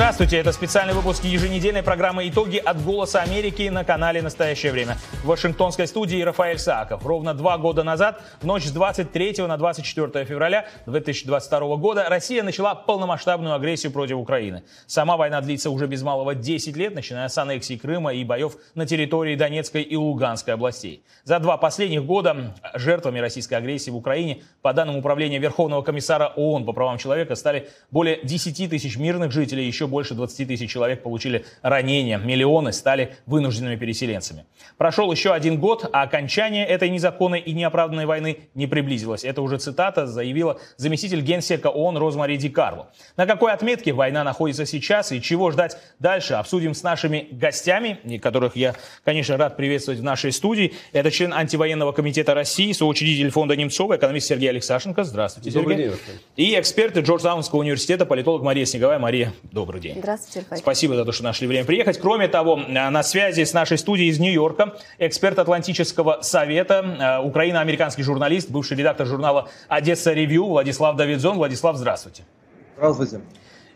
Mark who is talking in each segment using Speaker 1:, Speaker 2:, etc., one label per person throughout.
Speaker 1: Здравствуйте, это специальный выпуск еженедельной программы «Итоги от Голоса Америки» на канале «Настоящее время». В Вашингтонской студии Рафаэль Сааков. Ровно два года назад, в ночь с 23 на 24 февраля 2022 года, Россия начала полномасштабную агрессию против Украины. Сама война длится уже без малого 10 лет, начиная с аннексии Крыма и боев на территории Донецкой и Луганской областей. За два последних года жертвами российской агрессии в Украине, по данным Управления Верховного комиссара ООН по правам человека, стали более 10 тысяч мирных жителей, еще больше 20 тысяч человек получили ранения, миллионы стали вынужденными переселенцами. Прошел еще один год, а окончание этой незаконной и неоправданной войны не приблизилось. Это уже цитата заявила заместитель генсека ООН Розмари Ди Карло. На какой отметке война находится сейчас и чего ждать дальше, обсудим с нашими гостями, которых я, конечно, рад приветствовать в нашей студии. Это член антивоенного комитета России, соучредитель фонда Немцова, экономист Сергей Алексашенко. Здравствуйте, Сергей. Добрый день. И эксперты Джорджтаунского университета, политолог Мария Снеговая. Мария, добрый день.
Speaker 2: Здравствуйте, Рафаэль.
Speaker 1: Спасибо за то, что нашли время приехать. Кроме того, на связи с нашей студией из Нью-Йорка эксперт Атлантического совета, украино-американский журналист, бывший редактор журнала «Одесса Ревью» Владислав Давидзон. Владислав, здравствуйте.
Speaker 3: Здравствуйте.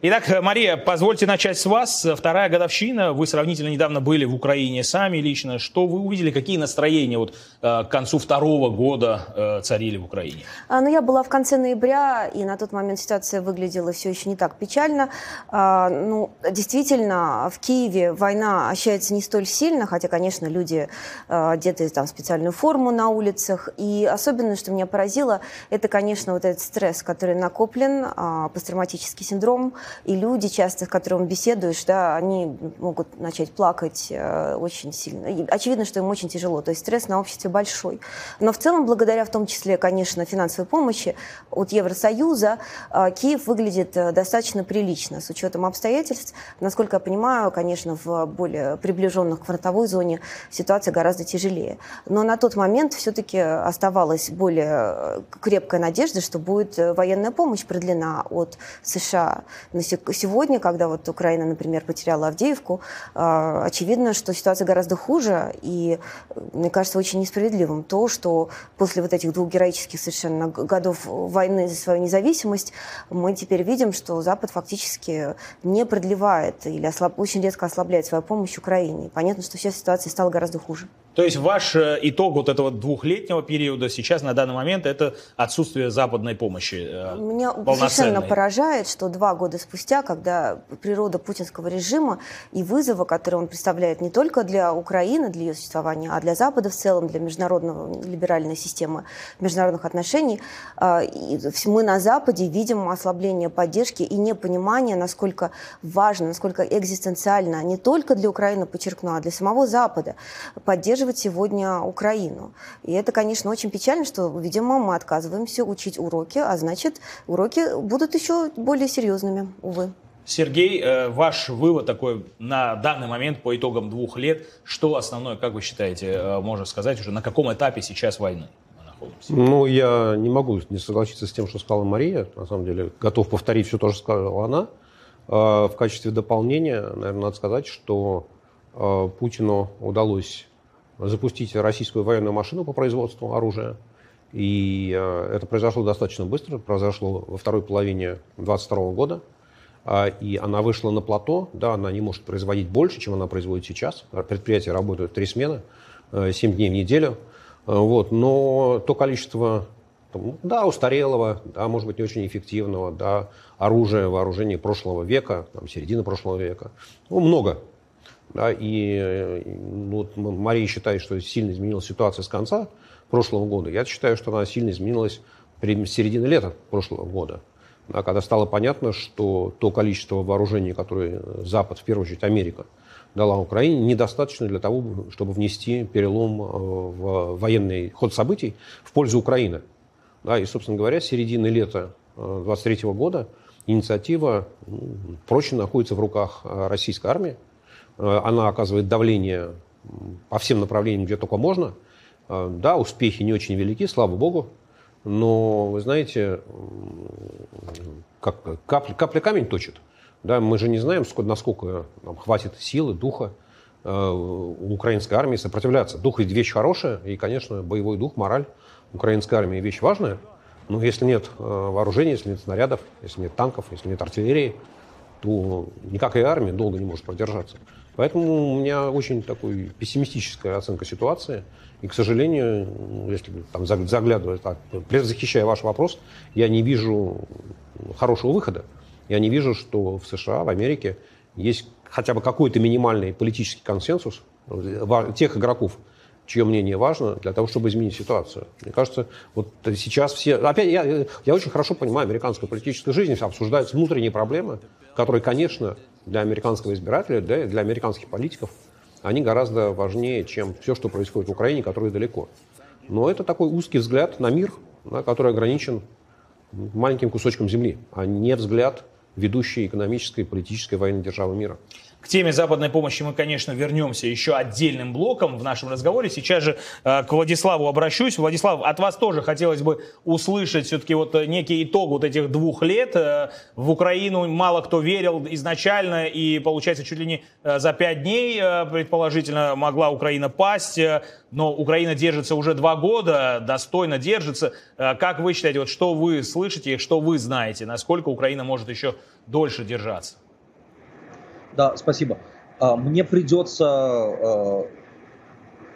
Speaker 1: Итак, Мария, позвольте начать с вас. Вторая годовщина. Вы сравнительно недавно были в Украине сами лично. Что вы увидели? Какие настроения вот, э, к концу второго года э, царили в Украине?
Speaker 2: А, ну, я была в конце ноября, и на тот момент ситуация выглядела все еще не так печально. А, ну, действительно, в Киеве война ощущается не столь сильно, хотя, конечно, люди а, одеты там, в специальную форму на улицах. И особенно, что меня поразило, это, конечно, вот этот стресс, который накоплен, посттравматический синдром, и люди часто, с которыми беседуешь, да, они могут начать плакать э, очень сильно. И очевидно, что им очень тяжело, то есть стресс на обществе большой. Но в целом, благодаря в том числе, конечно, финансовой помощи от Евросоюза, э, Киев выглядит э, достаточно прилично с учетом обстоятельств. Насколько я понимаю, конечно, в более приближенных к фронтовой зоне ситуация гораздо тяжелее. Но на тот момент все-таки оставалась более крепкая надежда, что будет военная помощь продлена от США на сегодня, когда вот Украина, например, потеряла Авдеевку, а, очевидно, что ситуация гораздо хуже, и мне кажется очень несправедливым то, что после вот этих двух героических совершенно годов войны за свою независимость мы теперь видим, что Запад фактически не продлевает или ослаб, очень резко ослабляет свою помощь Украине. понятно, что сейчас ситуация стала гораздо хуже.
Speaker 1: То есть ваш э, итог вот этого двухлетнего периода сейчас на данный момент это отсутствие западной помощи
Speaker 2: э, Меня совершенно поражает, что два года спустя, когда природа путинского режима и вызова, который он представляет не только для Украины, для ее существования, а для Запада в целом, для международного либеральной системы международных отношений, э, мы на Западе видим ослабление поддержки и непонимание, насколько важно, насколько экзистенциально не только для Украины, подчеркну, а для самого Запада поддерживать поддерживать сегодня Украину. И это, конечно, очень печально, что, видимо, мы отказываемся учить уроки, а значит, уроки будут еще более серьезными, увы.
Speaker 1: Сергей, э, ваш вывод такой на данный момент по итогам двух лет, что основное, как вы считаете, э, можно сказать уже, на каком этапе сейчас войны?
Speaker 3: Ну, я не могу не согласиться с тем, что сказала Мария. На самом деле, готов повторить все то, что сказала она. Э, в качестве дополнения, наверное, надо сказать, что Путину удалось запустить российскую военную машину по производству оружия. И э, это произошло достаточно быстро, произошло во второй половине 2022 года. А, и она вышла на плато, да, она не может производить больше, чем она производит сейчас. Предприятия работают три смены, 7 э, дней в неделю. Э, вот. Но то количество, да, устарелого, да, может быть, не очень эффективного, да, оружия, вооружения прошлого века, там, середины прошлого века, ну, много да, и ну, вот Мария считает, что сильно изменилась ситуация с конца прошлого года. Я считаю, что она сильно изменилась при середине лета прошлого года. Да, когда стало понятно, что то количество вооружений, которое Запад, в первую очередь Америка, дала Украине, недостаточно для того, чтобы внести перелом э, в военный ход событий в пользу Украины. Да, и, собственно говоря, с середины лета 23 э, года инициатива ну, прочно находится в руках э, российской армии. Э, она оказывает давление по всем направлениям, где только можно. Э, да, успехи не очень велики, слава богу. Но, вы знаете, как капля, капля камень точит. Да, мы же не знаем, сколько, насколько нам хватит силы, духа э, у украинской армии сопротивляться. Дух ведь вещь хорошая, и, конечно, боевой дух, мораль украинской армии вещь важная. Но если нет вооружения, если нет снарядов, если нет танков, если нет артиллерии, то никакая армия долго не может продержаться. Поэтому у меня очень такой пессимистическая оценка ситуации. И, к сожалению, если там заглядывая так, захищая ваш вопрос, я не вижу хорошего выхода. Я не вижу, что в США, в Америке есть хотя бы какой-то минимальный политический консенсус тех игроков, чье мнение важно для того, чтобы изменить ситуацию. Мне кажется, вот сейчас все... Опять, я, я очень хорошо понимаю американскую политическую жизнь, обсуждаются внутренние проблемы, которые, конечно, для американского избирателя, да, для американских политиков, они гораздо важнее, чем все, что происходит в Украине, которая далеко. Но это такой узкий взгляд на мир, да, который ограничен маленьким кусочком земли, а не взгляд ведущей экономической и политической военной державы мира.
Speaker 1: К теме западной помощи мы, конечно, вернемся еще отдельным блоком в нашем разговоре. Сейчас же э, к Владиславу обращусь. Владислав, от вас тоже хотелось бы услышать все-таки вот э, некий итог вот этих двух лет. Э, в Украину мало кто верил изначально, и, получается, чуть ли не за пять дней, предположительно, могла Украина пасть. Но Украина держится уже два года, достойно держится. Как вы считаете, вот что вы слышите, что вы знаете, насколько Украина может еще дольше держаться?
Speaker 4: Да, спасибо. А, мне придется, а,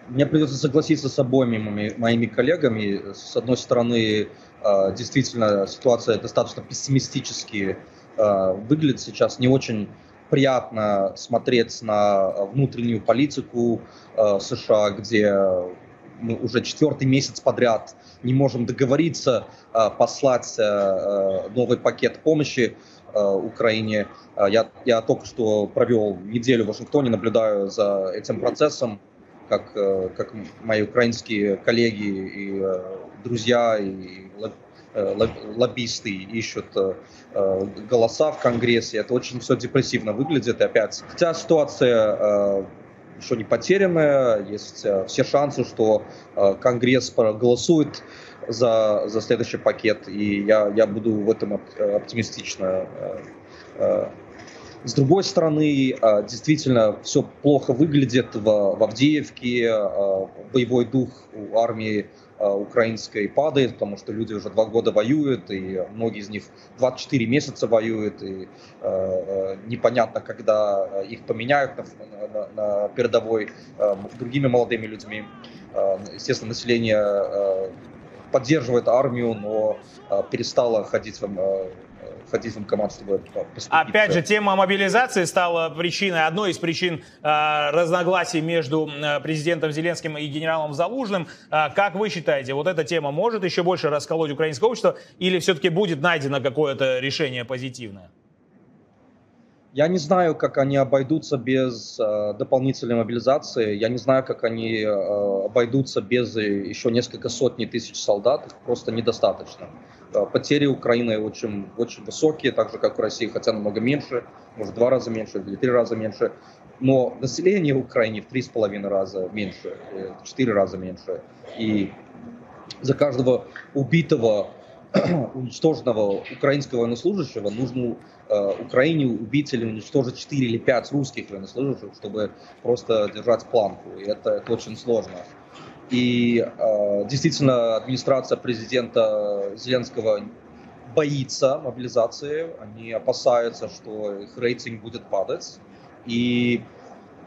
Speaker 4: мне придется согласиться с обоими моими, моими коллегами. С одной стороны, а, действительно, ситуация достаточно пессимистически выглядит сейчас. Не очень приятно смотреть на внутреннюю политику США, где мы уже четвертый месяц подряд не можем договориться послать новый пакет помощи Украине. Э, я, я только что провел неделю в Вашингтоне, наблюдаю за этим процессом, как, э, как мои украинские коллеги и друзья, и лоббисты ищут голоса в Конгрессе. Это очень все депрессивно выглядит. И опять, хотя ситуация еще не потерянная, есть все шансы, что Конгресс проголосует за, за следующий пакет, и я, я буду в этом оптимистично. Э, э. С другой стороны, э, действительно, все плохо выглядит в, в Авдеевке, боевой дух у армии украинской падает, потому что люди уже два года воюют, и многие из них 24 месяца воюют, и э, непонятно, когда их поменяют на, на, на передовой э, другими молодыми людьми. Э, естественно, население э, поддерживает армию, но а, перестала ходить в а, ходить в военкомат, чтобы.
Speaker 1: Опять же, тема мобилизации стала причиной, одной из причин э, разногласий между президентом Зеленским и генералом Залужным. Э, как вы считаете, вот эта тема может еще больше расколоть украинское общество или все-таки будет найдено какое-то решение позитивное?
Speaker 4: Я не знаю, как они обойдутся без э, дополнительной мобилизации. Я не знаю, как они э, обойдутся без еще несколько сотни тысяч солдат. Их просто недостаточно. Э, потери Украины очень, очень высокие, так же, как в России, хотя намного меньше, может, два раза меньше или три раза меньше. Но население Украины в три с половиной раза меньше, э, в четыре раза меньше. И за каждого убитого уничтоженного украинского военнослужащего нужно э, Украине убить или уничтожить 4 или 5 русских военнослужащих, чтобы просто держать планку. И это, это очень сложно. И э, действительно, администрация президента Зеленского боится мобилизации, они опасаются, что их рейтинг будет падать, и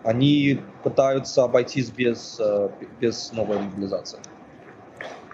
Speaker 4: они пытаются обойтись без, э, без новой мобилизации.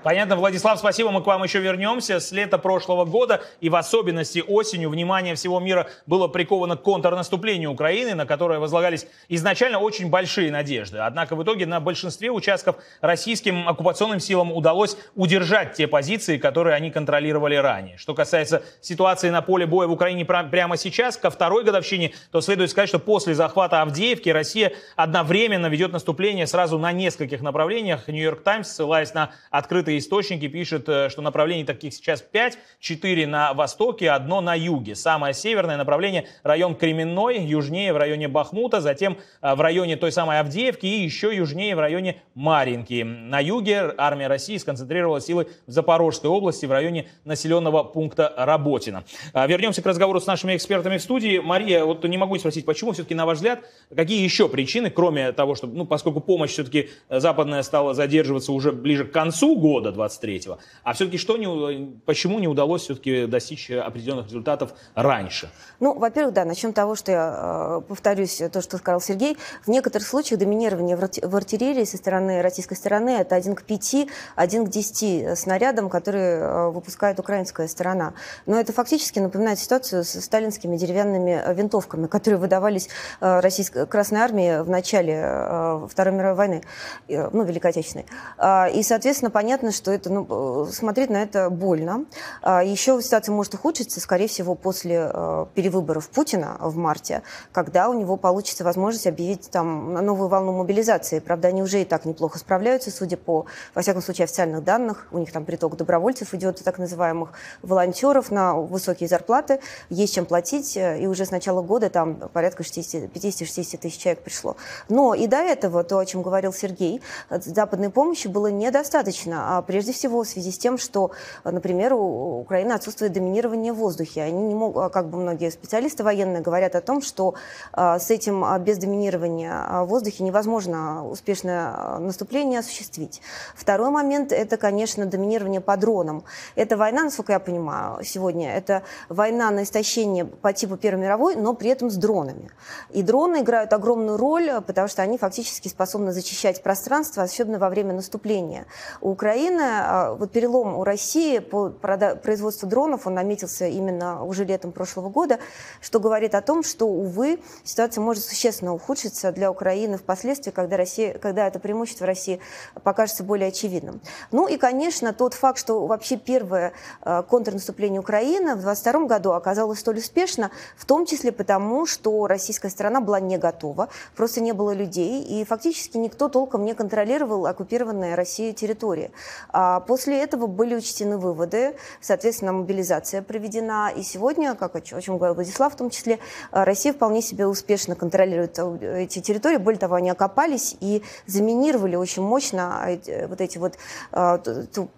Speaker 1: Понятно, Владислав, спасибо, мы к вам еще вернемся. С лета прошлого года и в особенности осенью внимание всего мира было приковано к контрнаступлению Украины, на которое возлагались изначально очень большие надежды. Однако в итоге на большинстве участков российским оккупационным силам удалось удержать те позиции, которые они контролировали ранее. Что касается ситуации на поле боя в Украине прямо сейчас, ко второй годовщине, то следует сказать, что после захвата Авдеевки Россия одновременно ведет наступление сразу на нескольких направлениях. Нью-Йорк Таймс, ссылаясь на открытые источники пишут, э, что направлений таких сейчас 5, 4 на востоке, одно на юге. Самое северное направление район Кременной, южнее в районе Бахмута, затем э, в районе той самой Авдеевки и еще южнее в районе Маринки. На юге армия России сконцентрировала силы в Запорожской области в районе населенного пункта Работина. А, вернемся к разговору с нашими экспертами в студии. Мария, вот не могу спросить, почему все-таки, на ваш взгляд, какие еще причины, кроме того, что, ну, поскольку помощь все-таки западная стала задерживаться уже ближе к концу года, года 23-го. А все-таки что не, почему не удалось все-таки достичь определенных результатов раньше?
Speaker 2: Ну, во-первых, да, начнем с того, что я повторюсь, то, что сказал Сергей. В некоторых случаях доминирование в артиллерии со стороны российской стороны это один к пяти, один к десяти снарядам, которые выпускает украинская сторона. Но это фактически напоминает ситуацию с сталинскими деревянными винтовками, которые выдавались российской Красной Армии в начале Второй мировой войны, ну, Великой Отечественной. И, соответственно, понятно, что это, ну, смотреть на это больно. Еще ситуация может ухудшиться, скорее всего, после перевыборов Путина в марте, когда у него получится возможность объявить там новую волну мобилизации. Правда, они уже и так неплохо справляются, судя по, во всяком случае, официальных данных. У них там приток добровольцев идет, так называемых волонтеров на высокие зарплаты. Есть чем платить, и уже с начала года там порядка 50-60 тысяч человек пришло. Но и до этого, то, о чем говорил Сергей, западной помощи было недостаточно. А прежде всего в связи с тем, что, например, у Украины отсутствует доминирование в воздухе. Они не могут, как бы многие специалисты военные говорят о том, что а, с этим а, без доминирования в воздухе невозможно успешное наступление осуществить. Второй момент – это, конечно, доминирование по дронам. Это война, насколько я понимаю, сегодня, это война на истощение по типу Первой мировой, но при этом с дронами. И дроны играют огромную роль, потому что они фактически способны зачищать пространство, особенно во время наступления. У Украины, а, вот перелом у России по производству дронов, он наметился именно уже летом прошлого года, что говорит о том, что, увы, ситуация может существенно ухудшиться для Украины впоследствии, когда, Россия, когда это преимущество России покажется более очевидным. Ну и, конечно, тот факт, что вообще первое а, контрнаступление Украины в 2022 году оказалось столь успешно, в том числе потому, что российская сторона была не готова, просто не было людей, и фактически никто толком не контролировал оккупированные Россией территории. А после этого были учтены выводы, соответственно, мобилизация проведена, и сегодня, как о чем говорил Владислав в том числе, а, Россия вполне себе успешно контролирует э, эти территории, более того, они окопались и заминировали очень мощно э, вот эти вот а,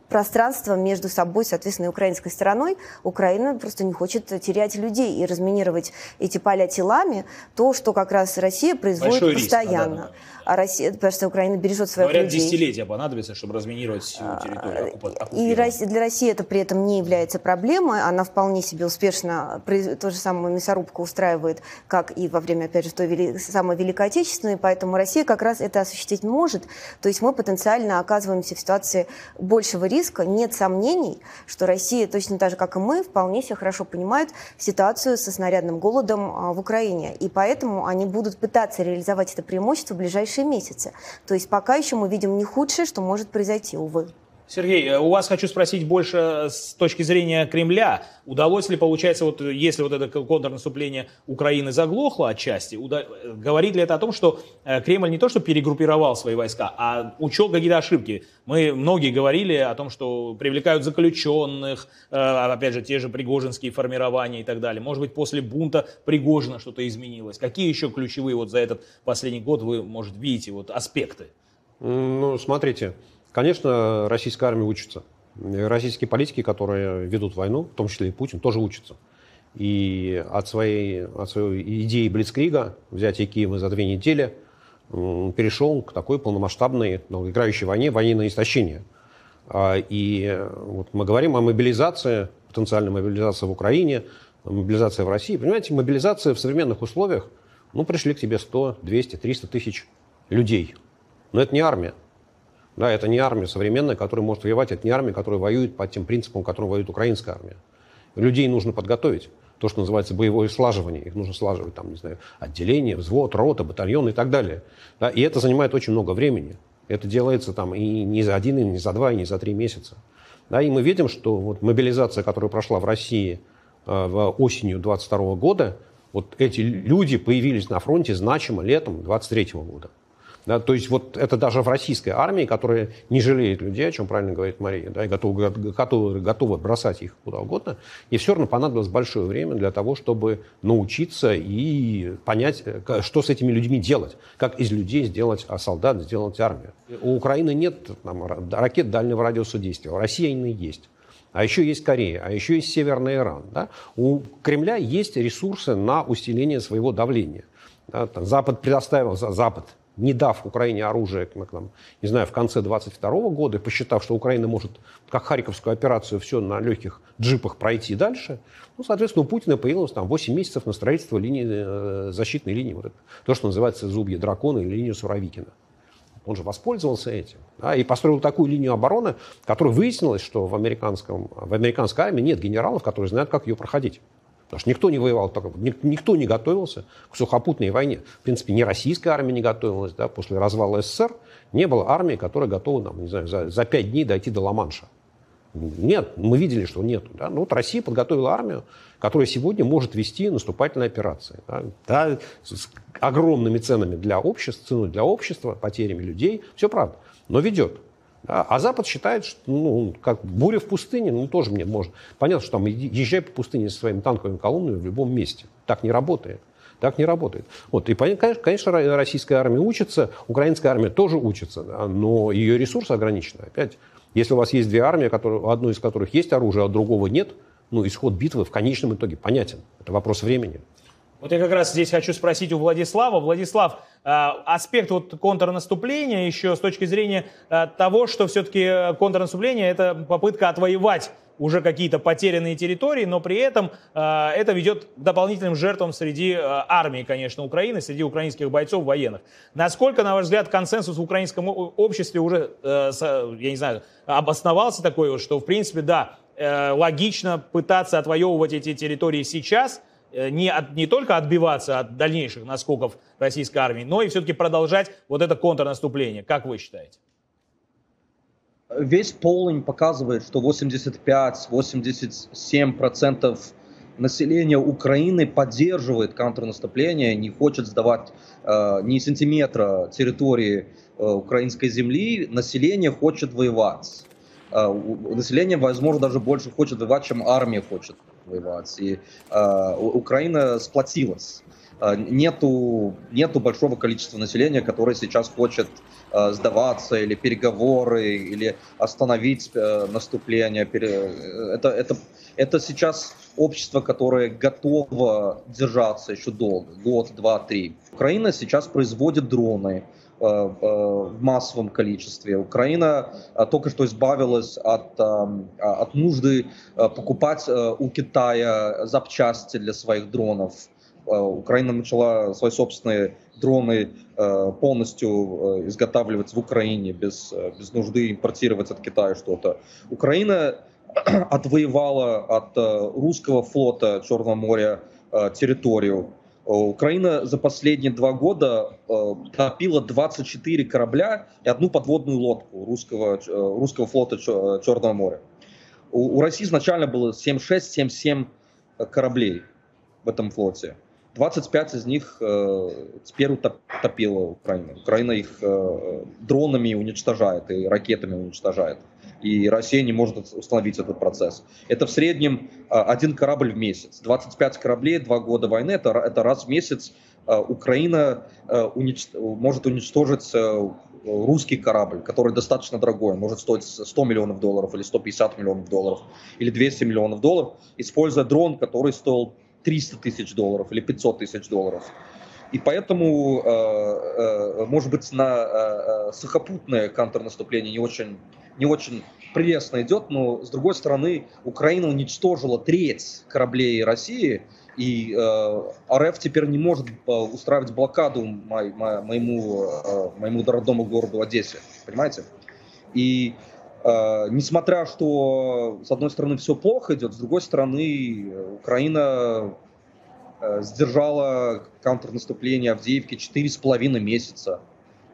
Speaker 2: пространство между собой, соответственно, и украинской стороной. Украина просто не хочет терять людей и разминировать эти поля телами, то, что как раз Россия производит Большой постоянно. Риск, да, а Россия, потому что Украина бережет своих
Speaker 1: Говорят,
Speaker 2: людей.
Speaker 1: десятилетия понадобится, чтобы разминировать всю а, территорию.
Speaker 2: И для России это при этом не является проблемой. Она вполне себе успешно то же самое мясорубка устраивает, как и во время, опять же, той вели, самой Великой Отечественной. Поэтому Россия как раз это осуществить может. То есть мы потенциально оказываемся в ситуации большего риска. Нет сомнений, что Россия, точно так же, как и мы, вполне себе хорошо понимает ситуацию со снарядным голодом а, в Украине. И поэтому они будут пытаться реализовать это преимущество в ближайшие ближайшие месяцы. То есть пока еще мы видим не худшее, что может произойти, увы.
Speaker 1: Сергей, э, у вас хочу спросить больше с точки зрения Кремля. Удалось ли, получается, вот если вот это контрнаступление Украины заглохло отчасти, уда... говорит ли это о том, что э, Кремль не то что перегруппировал свои войска, а учел какие-то ошибки? Мы многие говорили о том, что привлекают заключенных, э, опять же, те же пригожинские формирования и так далее. Может быть, после бунта Пригожина что-то изменилось. Какие еще ключевые вот за этот последний год вы, может, видите вот аспекты?
Speaker 3: Ну, смотрите, Конечно, российская армия учится. Российские политики, которые ведут войну, в том числе и Путин, тоже учатся. И от своей, от своей идеи Блицкрига, взятия Киева за две недели, перешел к такой полномасштабной, играющей войне, войне на истощение. А, и вот мы говорим о мобилизации, потенциальной мобилизации в Украине, мобилизация в России. Понимаете, мобилизация в современных условиях, ну, пришли к тебе 100, 200, 300 тысяч людей. Но это не армия. Да, это не армия современная, которая может воевать, это не армия, которая воюет по тем принципам, которым воюет украинская армия. Людей нужно подготовить. То, что называется боевое слаживание. Их нужно слаживать, там, не знаю, отделение, взвод, рота, батальон и так далее. Да, и это занимает очень много времени. Это делается там и не за один, и не за два, и не за три месяца. Да, и мы видим, что вот мобилизация, которая прошла в России э, в осенью 22 года, вот эти люди появились на фронте значимо летом 23 года. Да, то есть вот это даже в российской армии, которая не жалеет людей, о чем правильно говорит Мария, да, и готова, готова, готова бросать их куда угодно, и все равно понадобилось большое время для того, чтобы научиться и понять, э, что с этими людьми делать, как из людей сделать а солдат, сделать армию. У Украины нет там, ракет дальнего радиуса действия, у России они есть. А еще есть Корея, а еще есть Северный Иран. Да? У Кремля есть ресурсы на усиление своего давления. Да? Запад предоставил, Запад, не дав Украине оружие, там, не знаю, в конце 22 года, посчитав, что Украина может, как Харьковскую операцию, все на легких джипах пройти дальше, ну, соответственно, у Путина появилось там 8 месяцев на строительство линии, э, защитной линии, вот это, то, что называется зубья дракона или линию Суровикина. Он же воспользовался этим. Да, и построил такую линию обороны, которая выяснилось, что в, американском, в американской армии нет генералов, которые знают, как ее проходить. Потому что никто не воевал, никто не готовился к сухопутной войне. В принципе, ни российская армия не готовилась. Да, после развала СССР не было армии, которая готова нам, не знаю, за, за пять дней дойти до Ла-Манша. Нет, мы видели, что нет. Да? Ну, вот Россия подготовила армию, которая сегодня может вести наступательные операции. Да? Да, с огромными ценами для общества, ценой для общества, потерями людей. Все правда. Но ведет. Да? А Запад считает, что ну, как буря в пустыне, ну тоже мне можно. Понятно, что там езжай по пустыне со своими танковыми колоннами в любом месте. Так не работает. Так не работает. Вот. И, конечно, российская армия учится, украинская армия тоже учится, но ее ресурсы ограничены. Опять, если у вас есть две армии, которые, одной из которых есть оружие, а другого нет, ну, исход битвы в конечном итоге понятен. Это вопрос времени.
Speaker 1: Вот я как раз здесь хочу спросить у Владислава. Владислав, э, аспект вот контрнаступления еще с точки зрения э, того, что все-таки контрнаступление это попытка отвоевать уже какие-то потерянные территории, но при этом э, это ведет к дополнительным жертвам среди армии, конечно, Украины, среди украинских бойцов, военных. Насколько, на ваш взгляд, консенсус в украинском обществе уже, я не знаю, обосновался такой, что, в принципе, да, логично пытаться отвоевывать эти территории сейчас – Э, не, от, не только отбиваться от дальнейших наскоков российской армии, но и все-таки продолжать вот это контрнаступление. Как вы считаете?
Speaker 4: Весь полынь показывает, что 85-87% населения Украины поддерживает контрнаступление, не хочет сдавать э, ни сантиметра территории э, украинской земли. Население хочет воевать. Э, население, возможно, даже больше хочет воевать, чем армия хочет воевать. И э, Украина сплотилась. Э, нету, нету большого количества населения, которое сейчас хочет э, сдаваться, или переговоры, или остановить э, наступление. Э, это, это, это сейчас общество, которое готово держаться еще долго, год, два, три. Украина сейчас производит дроны, в массовом количестве. Украина э, только что избавилась от, от нужды покупать у Китая запчасти для своих дронов. Украина начала свои собственные дроны полностью изготавливать в Украине без, без нужды импортировать от Китая что-то. Украина отвоевала от русского флота Черного моря территорию. Э, Украина за последние два года э, топила 24 корабля и одну подводную лодку русского, э, русского флота Черного моря. У, у России изначально было 7-6-7-7 кораблей в этом флоте. 25 из них э, теперь утопила Украина. Украина их э, дронами уничтожает и ракетами уничтожает и Россия не может установить этот процесс. Это в среднем а, один корабль в месяц. 25 кораблей, два года войны, это, это раз в месяц а, Украина а, унич... может уничтожить русский корабль, который достаточно дорогой, может стоить 100 миллионов долларов или 150 миллионов долларов или 200 миллионов долларов, используя дрон, который стоил 300 тысяч долларов или 500 тысяч долларов. И поэтому, может быть, на сухопутное контрнаступление не очень не очень прелестно идет, но с другой стороны Украина уничтожила треть кораблей России, и э, РФ теперь не может э, устраивать блокаду мо, мо, моему, э, моему родному городу Одессе, понимаете? И э, несмотря что с одной стороны все плохо идет, с другой стороны Украина э, сдержала контрнаступление Авдеевки 4,5 месяца.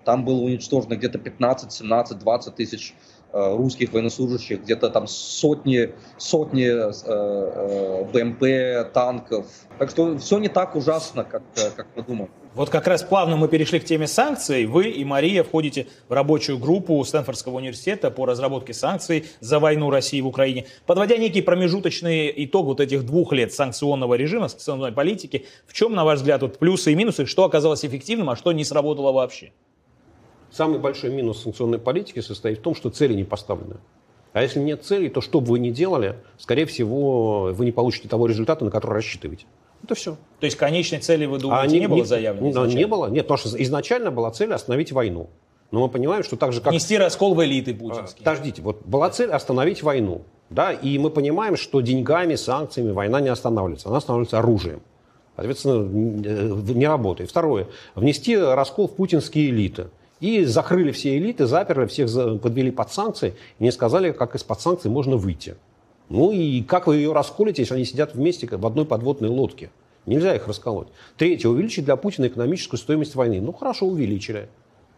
Speaker 4: Там было уничтожено где-то 15, 17, 20 тысяч Э, русских военнослужащих, где-то там сотни, сотни э, э, БМП, танков. Так что все не так ужасно, как, как мы думаем.
Speaker 1: Вот как раз плавно мы перешли к теме санкций. Вы и Мария входите в рабочую группу Стэнфордского университета по разработке санкций за войну России в Украине. Подводя некий промежуточный итог вот этих двух лет санкционного режима, санкционной политики, в чем, на ваш взгляд, вот плюсы и минусы, что оказалось эффективным, а что не сработало вообще?
Speaker 3: Самый большой минус санкционной политики состоит в том, что цели не поставлены. А если нет целей, то что бы вы ни делали, скорее всего, вы не получите того результата, на который рассчитываете. Это все.
Speaker 1: То есть конечной цели, вы думаете, а не, не было заявлено?
Speaker 3: Изначально? Не было. Нет, потому что изначально была цель остановить войну. Но мы понимаем, что так же как...
Speaker 1: Нести раскол в элиты путинские.
Speaker 3: Подождите, вот была цель остановить войну. Да, и мы понимаем, что деньгами, санкциями война не останавливается. Она останавливается оружием. Соответственно, не работает. Второе. Внести раскол в путинские элиты. И закрыли все элиты, заперли, всех подвели под санкции и не сказали, как из-под санкций можно выйти. Ну и как вы ее расколите, если они сидят вместе в одной подводной лодке? Нельзя их расколоть. Третье. Увеличить для Путина экономическую стоимость войны. Ну хорошо, увеличили.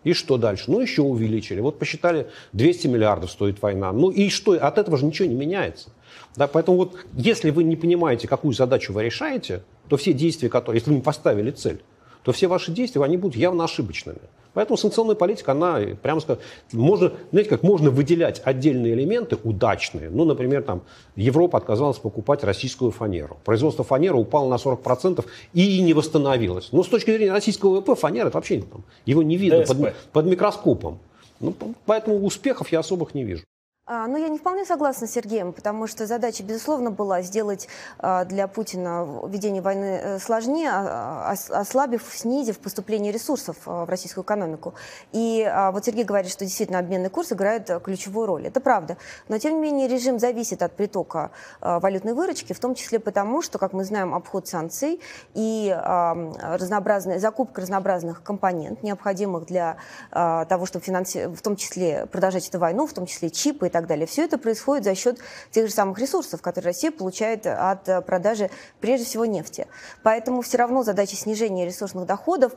Speaker 3: И что дальше? Ну, еще увеличили. Вот посчитали, 200 миллиардов стоит война. Ну и что? От этого же ничего не меняется. Да, поэтому вот если вы не понимаете, какую задачу вы решаете, то все действия, которые, если вы не поставили цель, то все ваши действия, они будут явно ошибочными. Поэтому санкционная политика, она, прямо скажем, можно, знаете, как можно выделять отдельные элементы удачные. Ну, например, там, Европа отказалась покупать российскую фанеру. Производство фанеры упало на 40% и не восстановилось. Но с точки зрения российского ВВП фанера, это вообще там, его не видно под, под микроскопом. Ну, поэтому успехов я особых не вижу.
Speaker 2: А, ну, я не вполне согласна с Сергеем, потому что задача, безусловно, была сделать а, для Путина ведение войны э, сложнее, а, ослабив, снизив поступление ресурсов в российскую экономику. И вот Сергей говорит, что действительно обменный курс играет ключевую роль. Это правда. Но, тем не менее, режим зависит от притока валютной выручки, в том числе потому, что, как мы знаем, обход санкций и разнообразная, закупка разнообразных компонент, необходимых для того, чтобы финанси... в том числе продолжать эту войну, в том числе чипы и так далее. Все это происходит за счет тех же самых ресурсов, которые Россия получает от продажи прежде всего нефти. Поэтому все равно задача снижения ресурсных доходов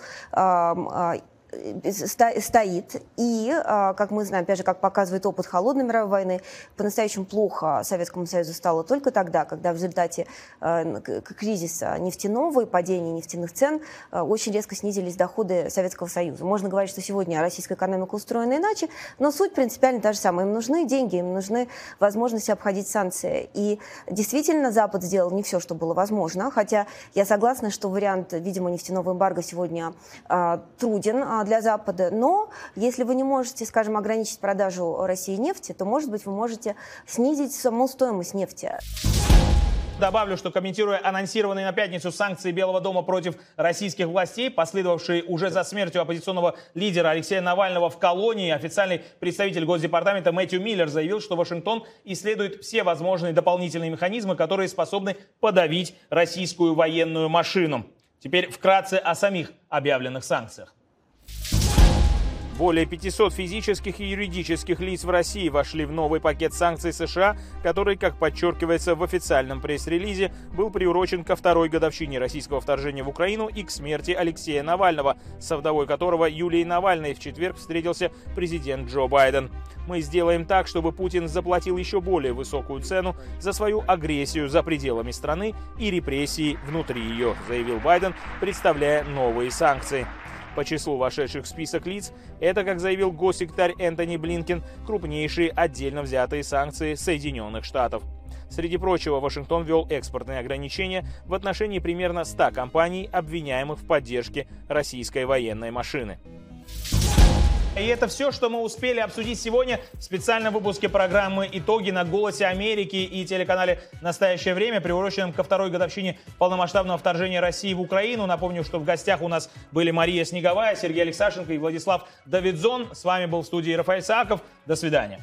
Speaker 2: стоит. И, а, как мы знаем, опять же, как показывает опыт холодной мировой войны, по-настоящему плохо Советскому Союзу стало только тогда, когда в результате а, кризиса нефтяного и падения нефтяных цен а, очень резко снизились доходы Советского Союза. Можно говорить, что сегодня российская экономика устроена иначе, но суть принципиально та же самая. Им нужны деньги, им нужны возможности обходить санкции. И действительно Запад сделал не все, что было возможно, хотя я согласна, что вариант, видимо, нефтяного эмбарго сегодня труден, для Запада. Но если вы не можете, скажем, ограничить продажу России нефти, то, может быть, вы можете снизить саму стоимость нефти.
Speaker 1: Добавлю, что комментируя анонсированные на пятницу санкции Белого дома против российских властей, последовавшие уже за смертью оппозиционного лидера Алексея Навального в колонии, официальный представитель Госдепартамента Мэтью Миллер заявил, что Вашингтон исследует все возможные дополнительные механизмы, которые способны подавить российскую военную машину. Теперь вкратце о самих объявленных санкциях. Более 500 физических и юридических лиц в России вошли в новый пакет санкций США, который, как подчеркивается в официальном пресс-релизе, был приурочен ко второй годовщине российского вторжения в Украину и к смерти Алексея Навального, со вдовой которого Юлией Навальной в четверг встретился президент Джо Байден. Мы сделаем так, чтобы Путин заплатил еще более высокую цену за свою агрессию за пределами страны и репрессии внутри ее, заявил Байден, представляя новые санкции. По числу вошедших в список лиц, это, как заявил госсекретарь Энтони Блинкен, крупнейшие отдельно взятые санкции Соединенных Штатов. Среди прочего, Вашингтон ввел экспортные ограничения в отношении примерно 100 компаний, обвиняемых в поддержке российской военной машины. И это все, что мы успели обсудить сегодня в специальном выпуске программы «Итоги» на «Голосе Америки» и телеканале «Настоящее время», приуроченном ко второй годовщине полномасштабного вторжения России в Украину. Напомню, что в гостях у нас были Мария Снеговая, Сергей Алексашенко и Владислав Давидзон. С вами был в студии Рафаэль Сааков. До свидания.